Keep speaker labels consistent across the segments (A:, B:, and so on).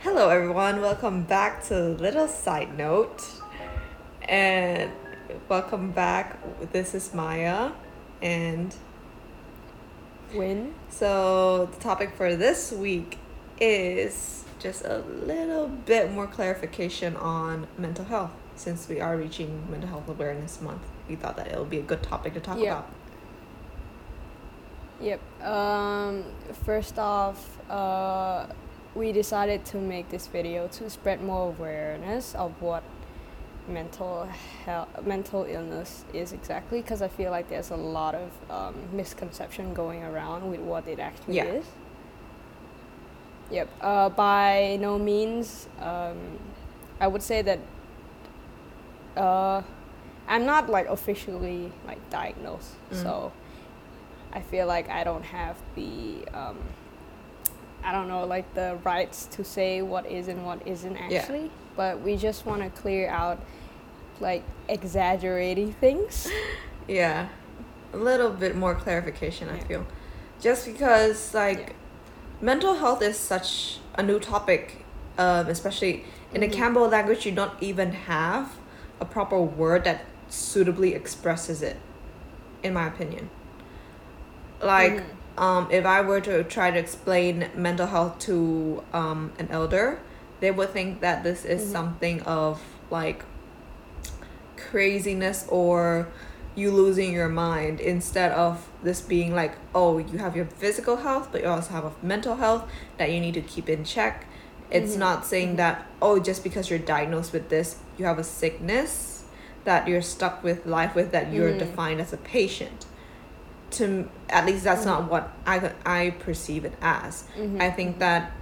A: Hello, everyone. Welcome back to Little Side Note. And welcome back. This is Maya. And
B: Win.
A: so, the topic for this week is just a little bit more clarification on mental health. Since we are reaching Mental Health Awareness Month, we thought that it would be a good topic to talk
B: Yeah.
A: about.
B: Yep. Um, first off, uh, we decided to make this video to spread more awareness of what mental health, mental illness is exactly, because I feel like there's a lot of um, misconception going around with what it actually
A: Yeah.
B: is. Yep. Uh, by no means, um, I would say that. Uh, I'm not like officially like diagnosed,
A: Mm.
B: so I feel like I don't have the um, I don't know like the rights to say what is and what isn't
A: Yeah.
B: actually. But we just want to clear out like exaggerating things.
A: Yeah, a little bit more clarification, I feel. Just because, like,
B: Yeah.
A: mental health is such a new topic, um, especially in the
B: Mhm.
A: Campbell language, you don't even have a proper word that suitably expresses it, in my opinion. Like,
B: Mhm.
A: Um, if I were to try to explain mental health to um, an elder, they would think that this is
B: Mhm.
A: something of like craziness or you losing your mind instead of this being like, oh, you have your physical health, but you also have a mental health that you need to keep in check. It's
B: Mhm.
A: not saying
B: Mhm.
A: that, oh, just because you're diagnosed with this, you have a sickness that you're stuck with life with that you're
B: Mhm.
A: defined as a patient to at least that's not
B: Mhm.
A: what I I perceive it as.
B: Mhm.
A: I think that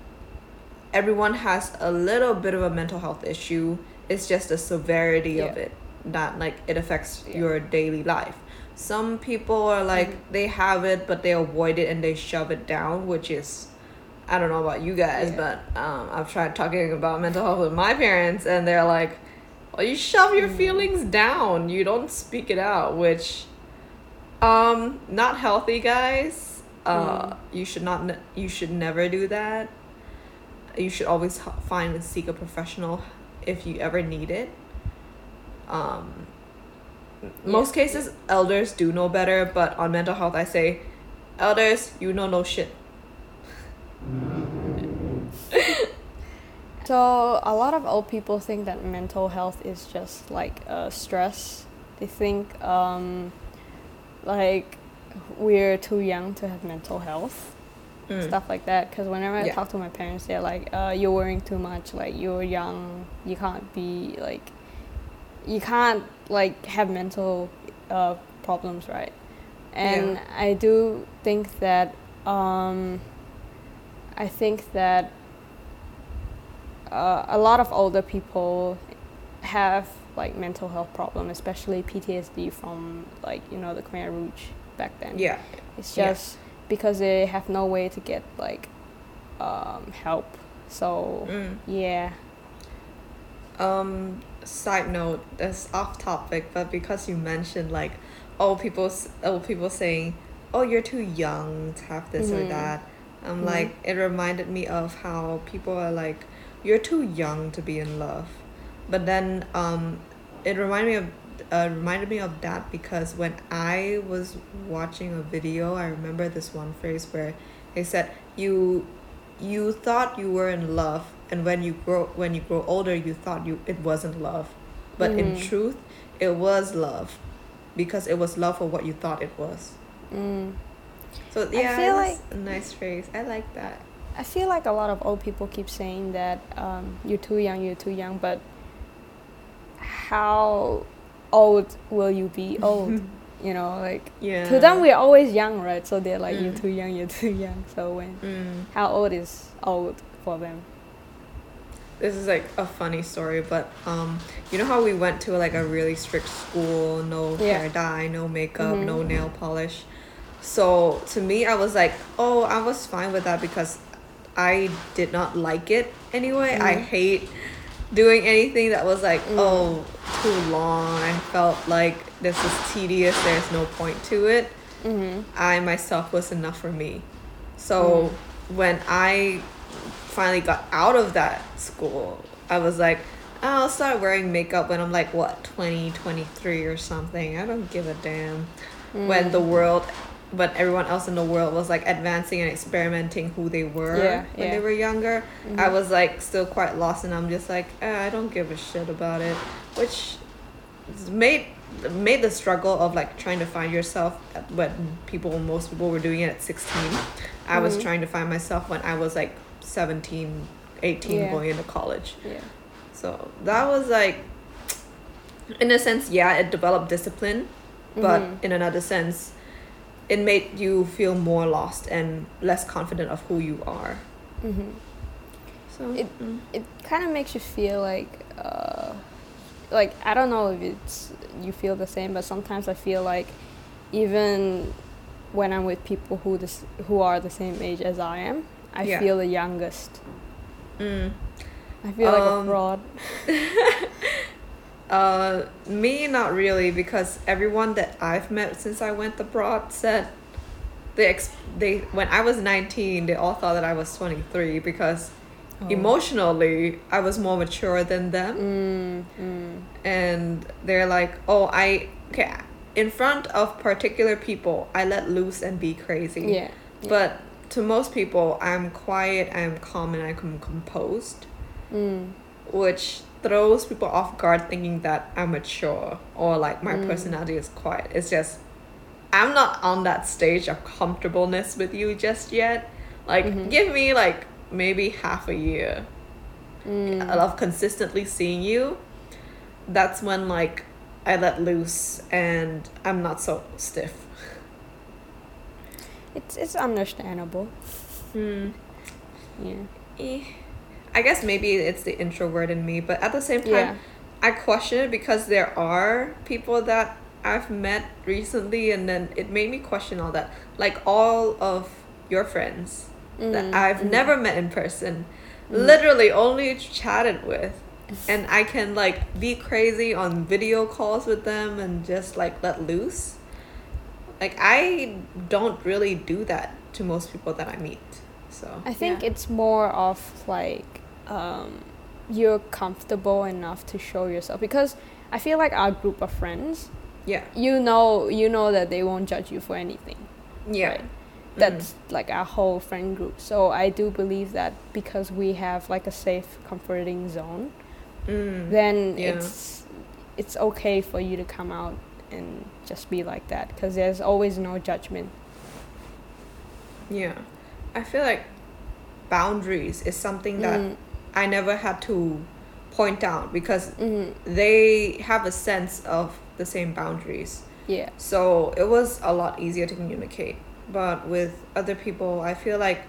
A: everyone has a little bit of a mental health issue. It's just the severity of it that like it affects
B: Yeah.
A: your daily life. Some people are like
B: Mhm.
A: they have it but they avoid it and they shove it down, which is I don't know about you guys,
B: Yeah.
A: but um, I've tried talking about mental health with my parents and they're like, "Well, you shove your
B: Mm.
A: feelings down. You don't speak it out," which um not healthy guys uh
B: Mm.
A: you should not you should never do that you should always h- find and seek a professional if you ever need it um m- most
B: Yeah.
A: cases elders do know better but on mental health i say elders you know no shit
B: So a lot of old people think that mental health is just like uh, stress. They think um, like we're too young to have mental health,
A: Mm.
B: stuff like that. Because whenever I
A: Yeah.
B: talk to my parents, they're like, uh, "You're worrying too much. Like you're young. You can't be like, you can't like have mental uh, problems, right?" And
A: Yeah.
B: I do think that um, I think that uh, a lot of older people have like mental health problem, especially PTSD from like you know the Khmer Rouge back then.
A: yeah
B: it's
A: yeah.
B: just because they have no way to get like um, help. So
A: mm.
B: yeah,
A: Um, side note, that's off topic, but because you mentioned like, oh, people, old people saying, oh, you're too young to have this or
B: Mhm.
A: that. I'm
B: Mhm.
A: like, it reminded me of how people are like, you're too young to be in love, but then um, it reminded me of. Uh, reminded me of that because when I was watching a video, I remember this one phrase where they said, "You, you thought you were in love, and when you grow when you grow older you thought you it wasn't love but in
B: Mhm.
A: truth it was love because it was love for what you thought it was
B: mm.
A: so yeah, I
B: feel
A: that's a nice phrase i like that
B: I feel like a lot of old people keep saying that um, you're too young, you're too young, but how old will you be old? you know, like
A: yeah
B: to them we're always young, right? So they're like, you're
A: Mm.
B: too young, you're too young. So when
A: mm.
B: how old is old for them?
A: this is like a funny story but um you know how we went to like a really strict school no
B: Yeah.
A: hair dye no makeup
B: Mhm.
A: no nail polish so to me i was like oh i was fine with that because i did not like it anyway i
B: Mhm.
A: hate doing anything that was like
B: Mm.
A: oh too long i felt like this is tedious there's no point to it
B: Mm-hmm.
A: I myself was enough for me. So when I finally got out of that school, I was like, I'll start wearing makeup when I'm like what 20, 23 or something. I don't give a damn. When the world but everyone else in the world was like advancing and experimenting who they were
B: Yeah,
A: when
B: yeah.
A: they were younger. I was like still quite lost and I'm just like, eh, I don't give a shit about it, which made made the struggle of like trying to find yourself at when people most people were doing it at 16 i was
B: Mhm.
A: trying to find myself when i was like 17 18
B: Yeah.
A: going into college
B: Yeah.
A: so that was like in a sense yeah it developed discipline but
B: Mhm.
A: in another sense it made you feel more lost and less confident of who you are
B: hmm
A: so
B: It-
A: mm.
B: It kind of makes you feel like, uh, like I don't know if it's you feel the same, but sometimes I feel like even when I'm with people who this who are the same age as I am, I
A: Yeah.
B: feel the youngest.
A: Mm.
B: I feel like a
A: Um,
B: fraud.
A: Uh, me not really because everyone that I've met since I went abroad said they ex- they when I was 19 they all thought that I was 23 because
B: Oh.
A: emotionally I was more mature than them
B: Mm, mm,
A: and they're like oh I okay in front of particular people I let loose and be crazy
B: yeah. yeah.
A: but to most people I'm quiet I'm calm and I'm composed
B: Mm,
A: which throws people off guard thinking that I'm mature or like my
B: Mm.
A: personality is quiet. It's just I'm not on that stage of comfortableness with you just yet. Like
B: Mhm.
A: give me like maybe half a year
B: mm.
A: of consistently seeing you. That's when like I let loose and I'm not so stiff.
B: It's it's understandable.
A: Hmm.
B: Yeah.
A: Eh. I guess maybe it's the introvert in me, but at the same time,
B: Yeah.
A: I question it because there are people that I've met recently, and then it made me question all that. Like all of your friends that
B: Mm,
A: I've
B: mm.
A: never met in person,
B: Mm.
A: literally only chatted with, and I can like be crazy on video calls with them and just like let loose. Like I don't really do that to most people that I meet. So
B: I think
A: yeah.
B: it's more of like um, you're comfortable enough to show yourself because I feel like our group of friends,
A: yeah
B: you know, you know that they won't judge you for anything.
A: yeah.
B: Right. That's like our whole friend group. So I do believe that because we have like a safe, comforting zone,
A: Mm.
B: then
A: Yeah.
B: it's it's okay for you to come out and just be like that because there's always no judgment.
A: Yeah. I feel like boundaries is something that
B: Mm,
A: I never had to point out because
B: mhm,
A: they have a sense of the same boundaries.
B: Yeah.
A: So it was a lot easier to communicate. But with other people, I feel like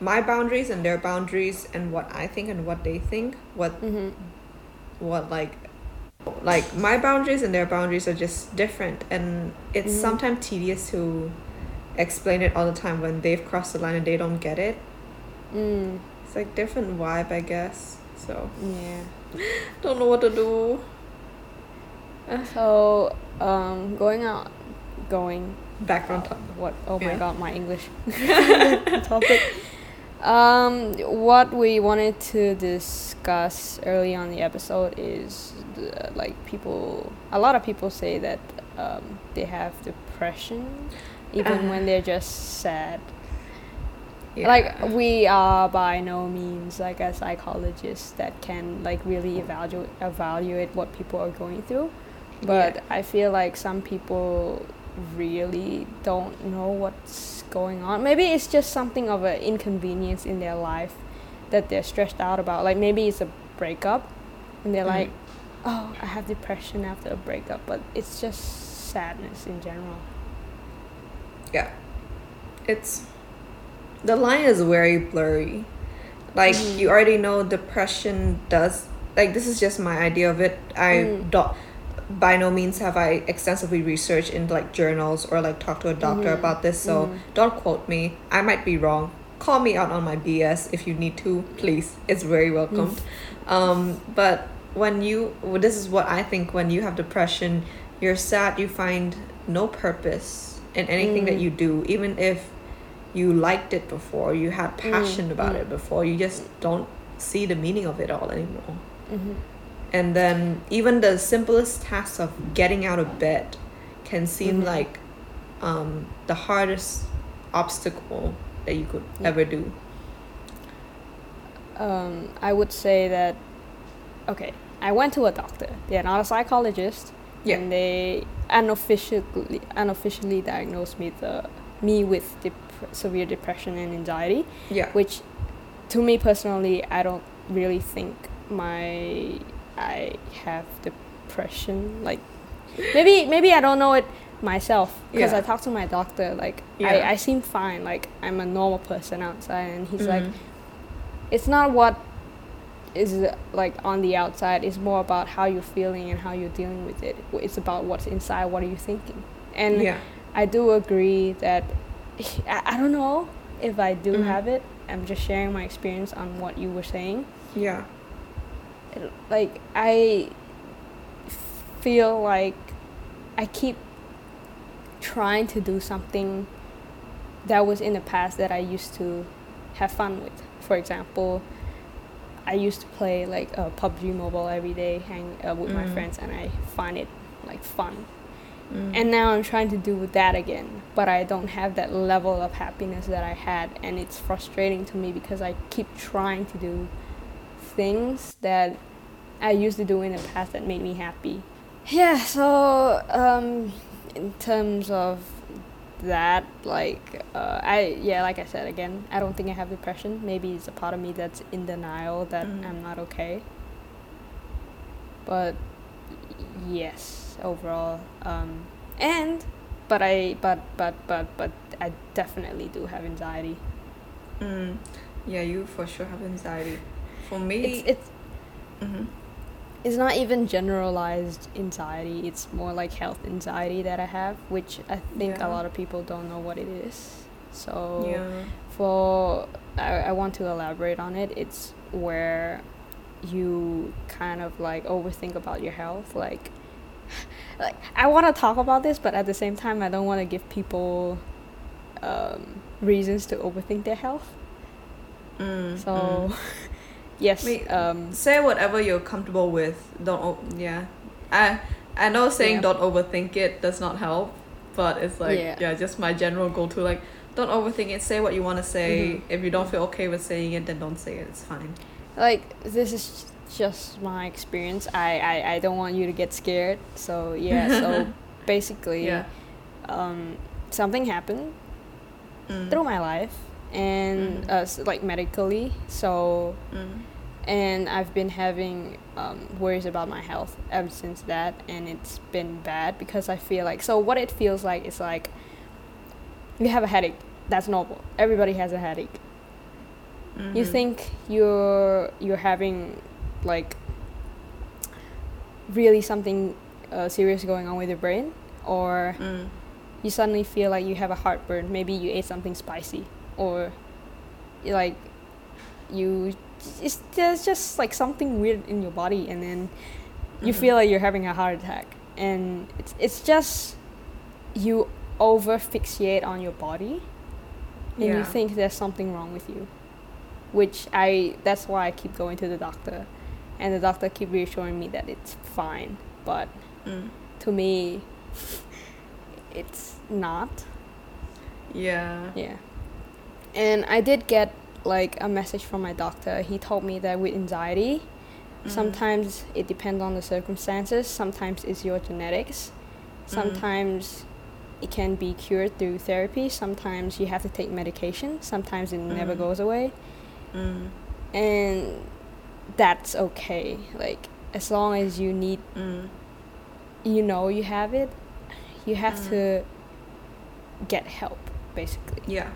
A: my boundaries and their boundaries and what I think and what they think, what
B: hmm
A: what like like my boundaries and their boundaries are just different and it's
B: Mhm.
A: sometimes tedious to explain it all the time when they've crossed the line and they don't get it
B: Mm,
A: it's like different vibe i guess so
B: yeah.
A: don't know what to do
B: So, um, going out, going.
A: back on
B: uh,
A: top
B: What? Oh my god, my English topic. Um, what we wanted to discuss early on the episode is the, like people. A lot of people say that um, they have depression, even
A: Uh.
B: when they're just sad.
A: Yeah.
B: Like we are by no means like a psychologist that can like really evaluate evaluate what people are going through, but
A: Yeah.
B: I feel like some people really don't know what's going on. Maybe it's just something of an inconvenience in their life that they're stressed out about. Like maybe it's a breakup, and they're
A: Mhm.
B: like, "Oh, I have depression after a breakup," but it's just sadness in general.
A: yeah it's the line is very blurry like
B: Mhm.
A: you already know depression does like this is just my idea of it i
B: Mm.
A: don't by no means have i extensively researched in like journals or like talked to a doctor
B: Mhm.
A: about this so
B: Mhm.
A: don't quote me i might be wrong call me out on my bs if you need to please it's very welcomed um but when you well, this is what i think when you have depression you're sad you find no purpose in anything that
B: Mm.
A: you do even if you liked it before, you had passion about
B: mm.
A: it before, you just don't see the meaning of it all anymore.
B: hmm
A: And then even the simplest task of getting out of bed can seem
B: Mhm.
A: like um, the hardest obstacle that you could
B: Yeah.
A: ever do.
B: um, I would say that okay, I went to a doctor. They're not a psychologist,
A: Yeah.
B: and they unofficially unofficially diagnosed me the me with dep- severe depression and anxiety,
A: Yeah.
B: which to me personally, I don't really think my I have depression. Like maybe maybe I don't know it myself because
A: Yeah.
B: I talked to my doctor. Like
A: Yeah.
B: I, I seem fine. Like I'm a normal person outside, and he's like
A: Mhm.
B: it's not what is like on the outside it's more about how you're feeling and how you're dealing with it it's about what's inside what are you thinking and
A: yeah.
B: i do agree that i, I don't know if i do
A: Mhm.
B: have it i'm just sharing my experience on what you were saying
A: Yeah.
B: Like i feel like i keep trying to do something that was in the past that i used to have fun with for example i used to play like uh, pubg mobile every day hang uh, with my
A: Mm.
B: friends and i find it like fun
A: Mm.
B: and now i'm trying to do that again but i don't have that level of happiness that i had and it's frustrating to me because i keep trying to do things that i used to do in the past that made me happy yeah so um in terms of that like uh, i yeah like i said again i don't think i have depression maybe it's a part of me that's in denial that
A: Mhm.
B: i'm not okay but yes overall um and but i but but but but i definitely do have anxiety
A: Mm. Yeah, you for sure have anxiety. For me,
B: it's it's
A: Mhm.
B: it's not even generalized anxiety it's more like health anxiety that i have which i think
A: Yeah.
B: a lot of people don't know what it is so
A: yeah.
B: for I, I want to elaborate on it it's where you kind of like overthink about your health like like i want to talk about this but at the same time i don't want to give people um, reasons to overthink their health
A: Mm,
B: so
A: mm.
B: yes
A: Wait,
B: um,
A: say whatever you're comfortable with. Don't. O- yeah. I I know saying
B: Yeah.
A: don't overthink it does not help, but it's like
B: Yeah.
A: yeah, just my general go to like don't overthink it. Say what you want to say.
B: Mhm.
A: If you don't feel okay with saying it, then don't say it. It's fine.
B: like this is just my experience I, I i don't want you to get scared so yeah so basically
A: Yeah.
B: um something happened
A: Mm.
B: through my life and
A: Mhm.
B: uh, like medically so
A: Mm.
B: and i've been having um, worries about my health ever since that and it's been bad because i feel like so what it feels like is like you have a headache that's normal everybody has a headache you
A: Mhm.
B: think you're you're having like really something uh, serious going on with your brain? Or
A: Mm.
B: you suddenly feel like you have a heartburn. Maybe you ate something spicy. Or like you it's there's just like something weird in your body and then you
A: Mhm.
B: feel like you're having a heart attack. And it's it's just you over fixate on your body and you think there's something wrong with you. Which i that's why i keep going to the doctor and the doctor keep reassuring me that it's fine but
A: Mm.
B: to me it's not
A: Yeah.
B: yeah and i did get like a message from my doctor he told me that with anxiety
A: Mm.
B: sometimes it depends on the circumstances sometimes it's your genetics sometimes it can be cured through therapy sometimes you have to take medication sometimes it never
A: Mm.
B: goes away
A: Mm.
B: and that's okay like as long as you need
A: Mm.
B: you know you have it you have
A: Mm.
B: to get help basically
A: Yeah.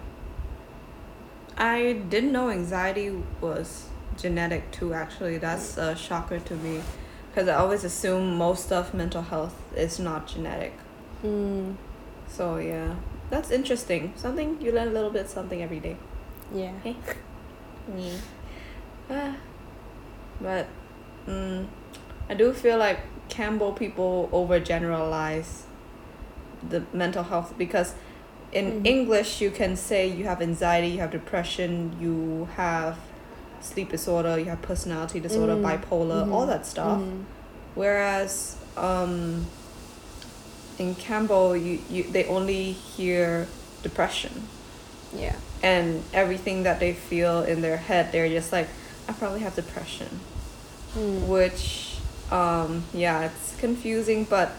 A: I didn't know anxiety was genetic too, actually. That's a shocker to me. Because I always assume most of mental health is not genetic.
B: mm,
A: So, yeah. That's interesting. Something, you learn a little bit something every day.
B: yeah
A: Me. Ah. But, mm, I do feel like Campbell people overgeneralize the mental health because in
B: Mhm.
A: English, you can say you have anxiety, you have depression, you have sleep disorder, you have personality disorder,
B: Mm.
A: bipolar,
B: Mhm.
A: all that stuff.
B: Mhm.
A: Whereas um, in Campbell, you, you they only hear depression
B: Yeah.
A: and everything that they feel in their head. They're just like, I probably have depression,
B: mm.
A: which, um, yeah, it's confusing, but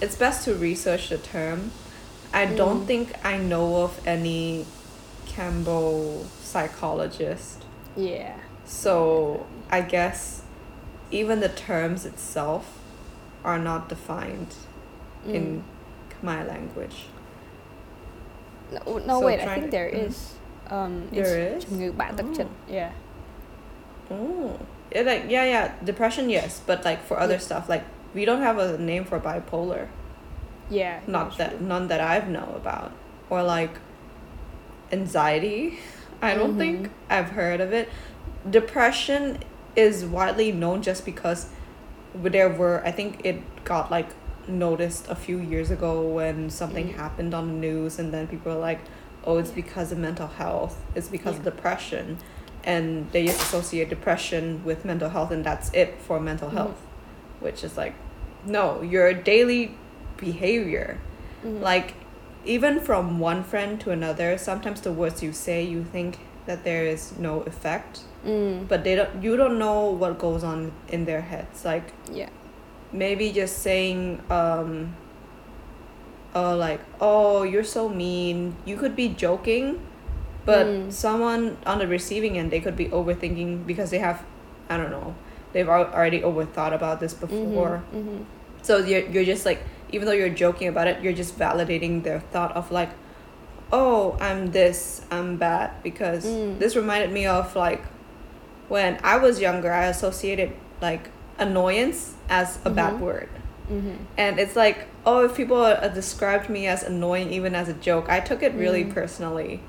A: it's best to research the term. I
B: mm.
A: don't think I know of any Campbell psychologist.
B: Yeah.
A: So I guess even the terms itself are not defined
B: mm.
A: in Khmer language.
B: No, no
A: so
B: wait, I think there
A: to,
B: is. Um,
A: there is?
B: Oh. yeah.
A: Oh, it like yeah, yeah, depression yes, but like for other
B: Yeah.
A: stuff, like we don't have a name for bipolar.
B: Yeah.
A: Not
B: yeah,
A: that
B: true.
A: none that I've know about, or like anxiety. I don't think
B: Mhm.
A: I've heard of it. Depression is widely known just because there were I think it got like noticed a few years ago when something
B: Mm.
A: happened on the news and then people were like oh it's
B: Yeah.
A: because of mental health it's because of depression and they just associate depression with mental health and that's it for mental
B: Mhm.
A: health which is like no your daily behavior
B: Mhm.
A: like even from one friend to another sometimes the words you say you think that there is no effect
B: Mm.
A: but they don't you don't know what goes on in their heads like
B: Yeah.
A: maybe just saying um uh like oh you're so mean you could be joking but
B: Mm.
A: someone on the receiving end they could be overthinking because they have i don't know they've already overthought about this before
B: Mhm. Mhm.
A: so you're, you're just like even though you're joking about it you're just validating their thought of like oh i'm this i'm bad because
B: Mm.
A: this reminded me of like when i was younger i associated like annoyance as a bad
B: Mhm.
A: word
B: Mhm.
A: and it's like oh if people uh, described me as annoying even as a joke i took it really
B: Mm.
A: personally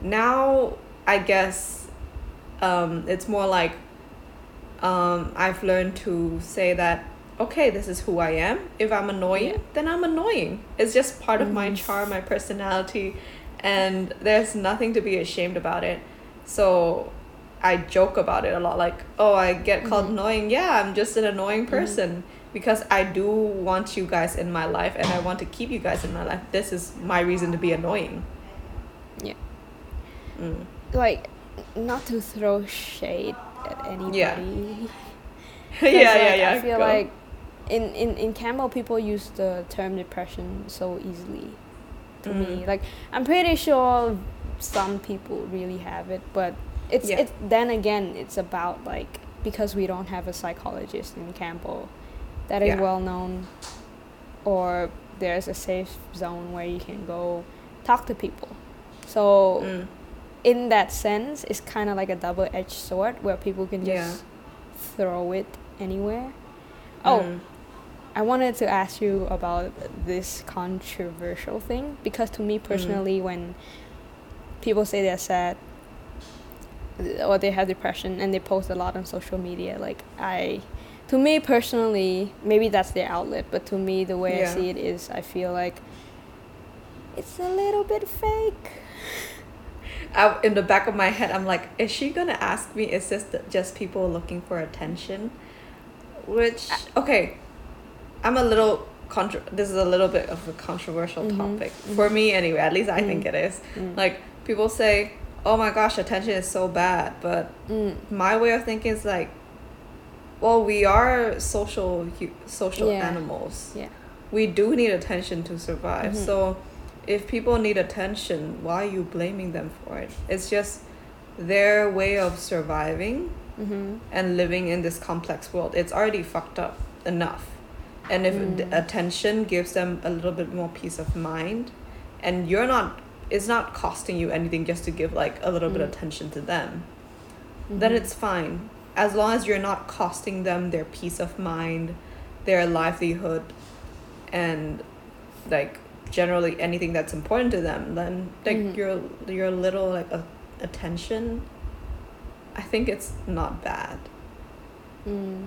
A: now i guess um, it's more like um, i've learned to say that okay this is who i am if i'm annoying
B: Yeah.
A: then i'm annoying it's just part of my
B: Mhm.
A: charm my personality and there's nothing to be ashamed about it so i joke about it a lot like oh i get called
B: Mhm.
A: annoying yeah i'm just an annoying
B: Mhm.
A: person because I do want you guys in my life and I want to keep you guys in my life. This is my reason to be annoying.
B: Yeah.
A: Mm.
B: Like, not to throw shade at anybody.
A: Yeah, yeah,
B: like,
A: yeah.
B: I feel
A: go.
B: like in, in, in Campbell, people use the term depression so easily to me.
A: Mhm.
B: Like, I'm pretty sure some people really have it, but it's,
A: Yeah.
B: it's then again, it's about like, because we don't have a psychologist in Campbell that is
A: Yeah.
B: well known, or there's a safe zone where you can go talk to people. So,
A: Mm.
B: In that sense, it's kind of like a double edged sword where people can just
A: Yeah.
B: throw it anywhere. Oh,
A: Mm.
B: I wanted to ask you about this controversial thing because to me
A: Mm.
B: personally, when people say they're sad or they have depression and they post a lot on social media, like I, to me personally, maybe that's their outlet, but to me, the way
A: Yeah.
B: I see it is, I feel like it's a little bit fake.
A: I, in the back of my head, I'm like, is she gonna ask me? Is this the, just people looking for attention? Which okay, I'm a little contra- This is a little bit of a controversial
B: Mhm,
A: topic for me, anyway. At least I think
B: Mm.
A: it is.
B: Mm.
A: Like people say, "Oh my gosh, attention is so bad," but
B: Mm.
A: my way of thinking is like, well, we are social social
B: Yeah.
A: animals.
B: Yeah.
A: We do need attention to survive.
B: Mhm.
A: So, if people need attention, why are you blaming them for it? It's just their way of surviving
B: Mm-hmm.
A: and living in this complex world. It's already fucked up enough. And if
B: Mm.
A: attention gives them a little bit more peace of mind, and you're not, it's not costing you anything just to give like a little bit of
B: Mm.
A: attention to them then
B: Mhm.
A: it's fine as long as you're not costing them their peace of mind their livelihood and like generally anything that's important to them then like
B: Mhm.
A: your your little like a, attention i think it's not bad
B: Mm.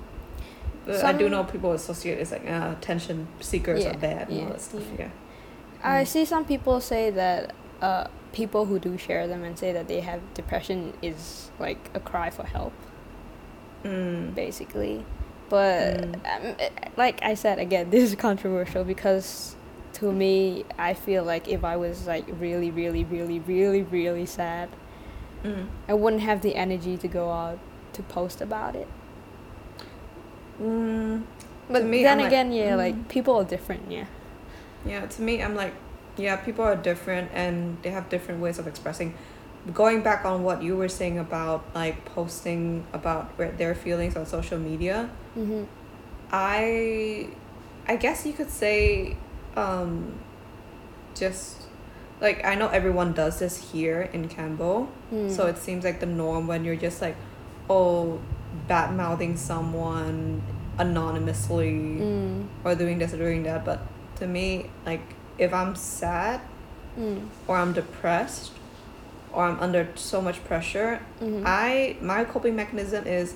A: but i do know people associate it's like uh, attention seekers
B: Yeah,
A: are bad and all that stuff
B: yeah.
A: yeah
B: I
A: Mm.
B: see some people say that uh, people who do share them and say that they have depression is like a cry for help,
A: Mm.
B: basically. But
A: Mm.
B: um, eh, like I said again, this is controversial because to me, I feel like if I was like really, really, really, really, really sad,
A: Mm.
B: I wouldn't have the energy to go out to post about it.
A: Mm.
B: But
A: me,
B: then
A: I'm like,
B: again, yeah,
A: mm.
B: like people are different, yeah.
A: Yeah, to me, I'm like, yeah, people are different and they have different ways of expressing. Going back on what you were saying about like posting about their feelings on social media,
B: Mm-hmm.
A: I, I guess you could say, um, just like I know everyone does this here in Campbell,
B: Hmm.
A: so it seems like the norm when you're just like, oh, bad mouthing someone anonymously
B: Mm.
A: or doing this or doing that. But to me, like if I'm sad
B: Mm.
A: or I'm depressed or I'm under so much pressure,
B: Mhm.
A: I my coping mechanism is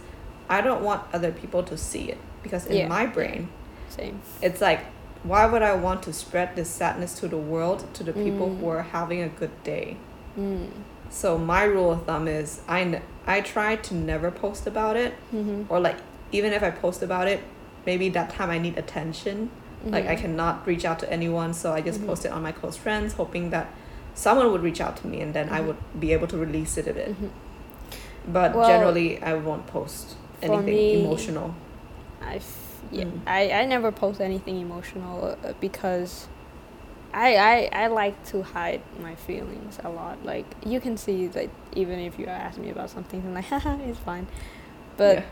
A: I don't want other people to see it because in
B: Yeah,
A: my brain
B: Same.
A: it's like why would I want to spread this sadness to the world to the people
B: Mm.
A: who are having a good day?
B: Mm.
A: So my rule of thumb is I n- I try to never post about it
B: Mm-hmm.
A: or like even if I post about it, maybe that time I need attention. Like I
B: Mhm.
A: cannot reach out to anyone, so I just
B: Mhm.
A: post it on my close friends, hoping that someone would reach out to me and then I
B: Mhm.
A: would be able to release it a bit.
B: Mhm.
A: But
B: Well,
A: generally, I won't post anything
B: me-
A: emotional.
B: I yeah,
A: Mm.
B: I, I never post anything emotional uh, because I, I I like to hide my feelings a lot. Like you can see like even if you ask me about something, I'm like haha it's fine. But
A: Yeah.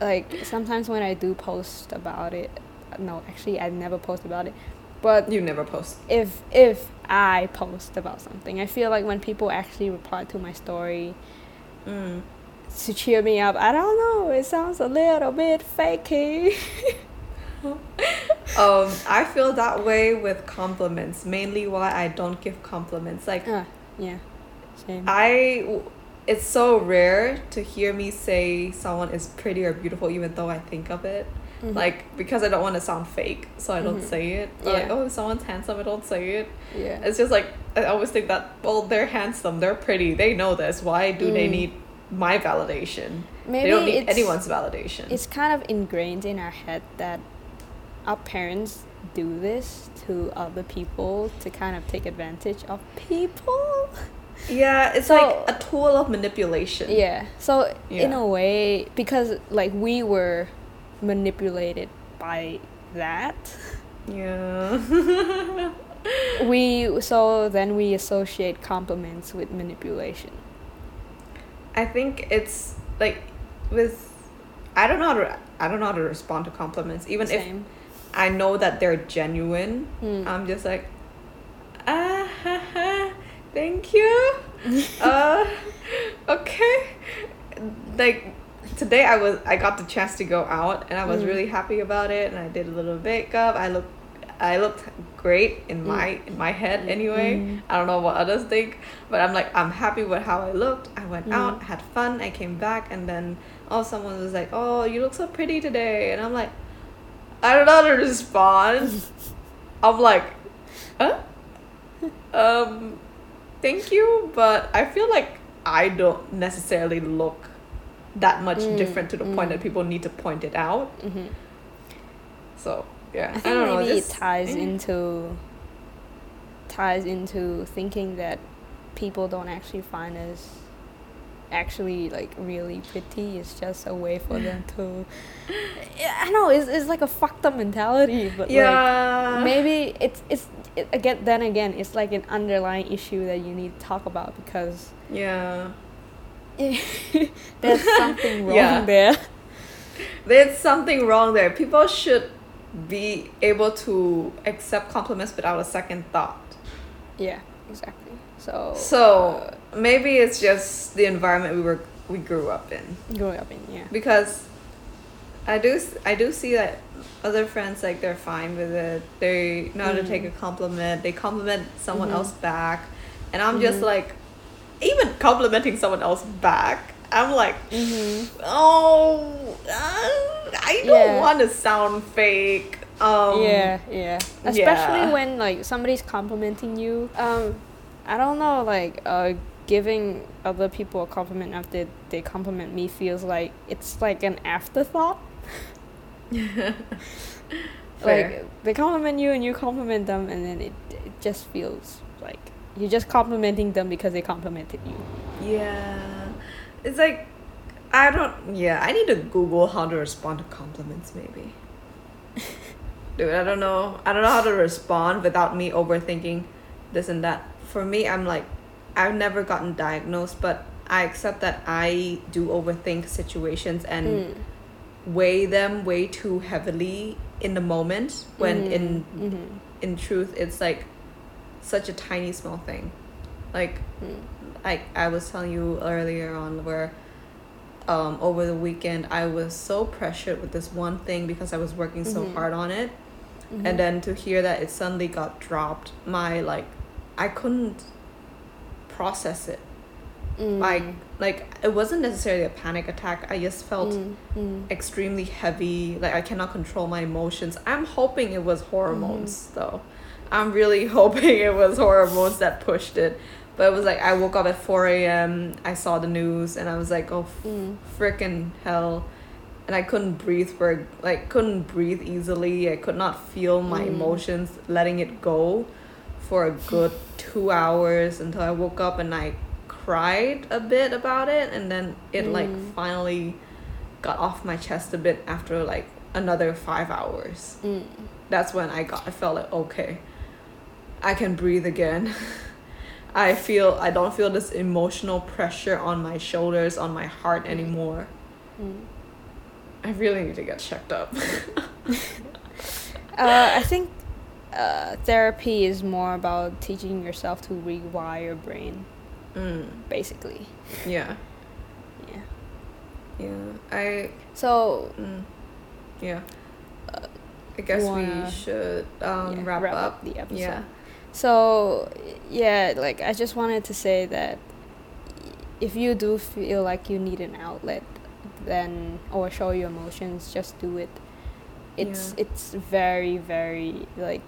B: like sometimes when I do post about it, no, actually I never post about it. But
A: You never post.
B: if if I post about something, I feel like when people actually reply to my story
A: Mm.
B: To cheer me up, I don't know, it sounds a little bit fakey.
A: Um, I feel that way with compliments. Mainly why I don't give compliments. Like
B: Ah, yeah, same.
A: I, it's so rare to hear me say someone is pretty or beautiful, even though I think of it.
B: Mhm.
A: Like because I don't want to sound fake, so I don't
B: Mhm.
A: say it. Or Like
B: Yeah.
A: oh, if someone's handsome, I don't say it.
B: yeah,
A: It's just like I always think that well, they're handsome, they're pretty, they know this. Why do they
B: Mm.
A: need my validation?
B: maybe
A: they don't need anyone's validation.
B: It's kind of ingrained in our head that our parents do this to other people to kind of take advantage of people.
A: yeah, it's
B: So-
A: like a tool of manipulation.
B: Yeah. So in a way, because like we were manipulated by that,
A: Yeah.
B: we so then we associate compliments with manipulation.
A: I think it's like with I don't know how to I don't know how to respond to compliments. Even if I know that they're genuine,
B: Hmm.
A: I'm just like ah ha, ha, thank you. uh okay. Like today I was I got the chance to go out and I was
B: Mm.
A: really happy about it and I did a little makeup. I looked I looked great in
B: Mm.
A: my in my head anyway.
B: Mm.
A: I don't know what others think, but I'm like I'm happy with how I looked. I went
B: Mm.
A: out, had fun, I came back and then oh someone was like, "Oh, you look so pretty today." And I'm like I don't know how to respond. I'm like, "Huh?" Um thank you, but I feel like I don't necessarily look that much
B: Mm,
A: different to the point
B: mm.
A: that people need to point it out.
B: hmm
A: So, yeah.
B: I think
A: don't know.
B: maybe
A: this-
B: it ties into ties into thinking that people don't actually find us actually like really pretty. It's just a way for them to. Yeah, I know it's it's like a fucked up mentality, but
A: Yeah.
B: like maybe it's it's it, again then again it's like an underlying issue that you need to talk about because
A: Yeah.
B: there's something wrong
A: Yeah.
B: there.
A: There's something wrong there. People should be able to accept compliments without a second thought.
B: Yeah, exactly. So
A: So maybe it's just the environment we were we grew up in.
B: uh, growing up in yeah.
A: because I do I do see that other friends like they're fine with it. They know how to take a compliment. They compliment someone
B: Mhm.
A: else back, and I'm just
B: Mhm.
A: like, even complimenting someone else back. I'm like,
B: Mm-hmm.
A: oh, uh, I don't
B: Yeah.
A: want to sound fake. Um,
B: yeah, yeah. Especially
A: yeah.
B: when like somebody's complimenting you. Um, I don't know, like uh, giving other people a compliment after they compliment me feels like it's like an afterthought. Like they compliment you and you compliment them, and then it it just feels like you're just complimenting them because they complimented you.
A: Yeah. It's like I don't yeah, I need to Google how to respond to compliments maybe. Dude, I don't know. I don't know how to respond without me overthinking this and that. For me, I'm like I've never gotten diagnosed, but I accept that I do overthink situations and
B: Mm.
A: weigh them way too heavily in the moment when in
B: Mhm.
A: in truth it's like such a tiny small thing. Like
B: Mm.
A: Like I was telling you earlier on where um over the weekend I was so pressured with this one thing because I was working so
B: Mhm.
A: hard on it
B: Mhm.
A: and then to hear that it suddenly got dropped my like I couldn't process it
B: Mm.
A: like like it wasn't necessarily a panic attack I just felt
B: Mm, mm.
A: extremely heavy like I cannot control my emotions I'm hoping it was hormones
B: Mm-hmm.
A: though I'm really hoping it was hormones that pushed it but it was like I woke up at 4 a.m. I saw the news and I was like oh
B: Mm.
A: freaking hell and I couldn't breathe for like couldn't breathe easily I could not feel my
B: Mm.
A: emotions letting it go for a good two hours until I woke up and I cried a bit about it and then it like
B: Mm.
A: finally got off my chest a bit after like another five hours
B: Mm.
A: that's when I got I felt like okay I can breathe again I feel I don't feel this emotional pressure on my shoulders on my heart anymore
B: Mm.
A: I really need to get checked up
B: Uh, I think uh, therapy is more about teaching yourself to rewire your brain,
A: mm,
B: basically.
A: yeah
B: Yeah.
A: yeah I
B: So
A: mm, yeah I guess we
B: wanna-
A: should um,
B: yeah,
A: wrap, up
B: the episode.
A: yeah
B: So yeah, like I just wanted to say that if you do feel like you need an outlet, then or show your emotions, just do it. It's
A: Yeah.
B: it's very very like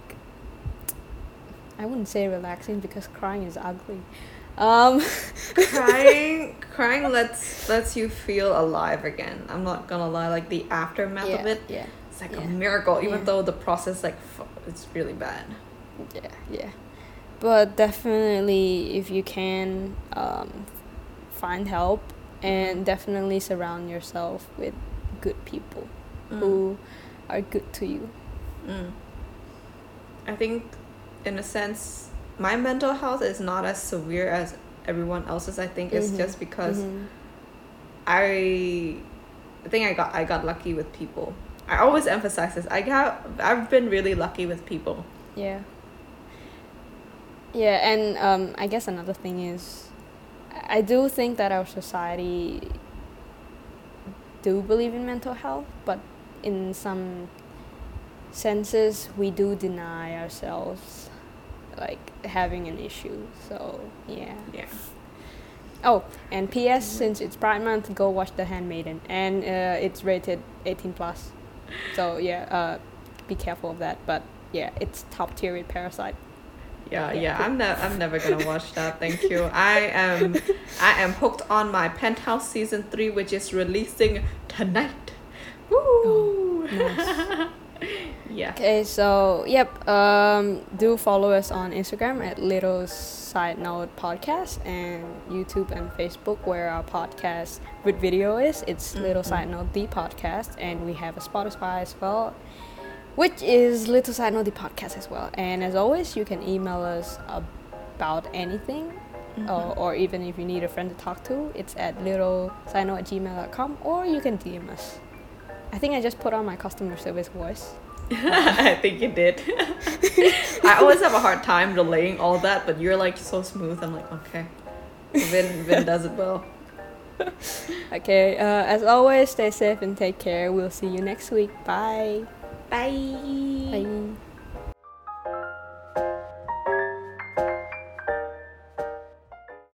B: I wouldn't say relaxing because crying is ugly. Um,
A: crying crying lets lets you feel alive again I'm not gonna lie like the aftermath
B: yeah,
A: of it
B: yeah,
A: it's like
B: Yeah.
A: a miracle even
B: Yeah.
A: though the process like it's really bad
B: yeah, yeah. But definitely, if you can, um, find help and definitely surround yourself with good people
A: Mm.
B: who are good to you.
A: Mm. I think, in a sense, my mental health is not as severe as everyone else's. I think it's
B: Mhm.
A: just because
B: Mhm.
A: I, I think I got I got lucky with people. I always emphasize this. I got I've been really lucky with people.
B: Yeah. Yeah, and um, I guess another thing is, I do think that our society do believe in mental health, but in some senses, we do deny ourselves like having an issue. So yeah.
A: Yeah.
B: Oh, and P.S. Since it's Pride Month, go watch The Handmaiden, and uh, it's rated 18 plus. So yeah, uh, be careful of that. But yeah, it's top tier with Parasite.
A: Yeah,
B: Yeah.
A: I'm ne- I'm never gonna watch that. Thank you. I am I am hooked on my Penthouse season three, which is releasing tonight. Woo!
B: nice.
A: yeah.
B: Okay, so yep, um, do follow us on Instagram at Little Side Note Podcast and YouTube and Facebook where our podcast with video is. It's Little
A: Mhm.
B: Side Note the podcast, and we have a Spotify as well, which is Little Side Note the podcast as well. And as always, you can email us about anything.
A: Mm-hmm.
B: Or, or even if you need a friend to talk to, it's at littlesino at gmail.com or you can DM us. I think I just put on my customer service voice.
A: I think you did. I always have a hard time relaying all that, but you're like so smooth. I'm like, okay. Win, Win does it well.
B: Okay, uh, as always, stay safe and take care. We'll see you next week. Bye.
A: Bye.
B: Bye.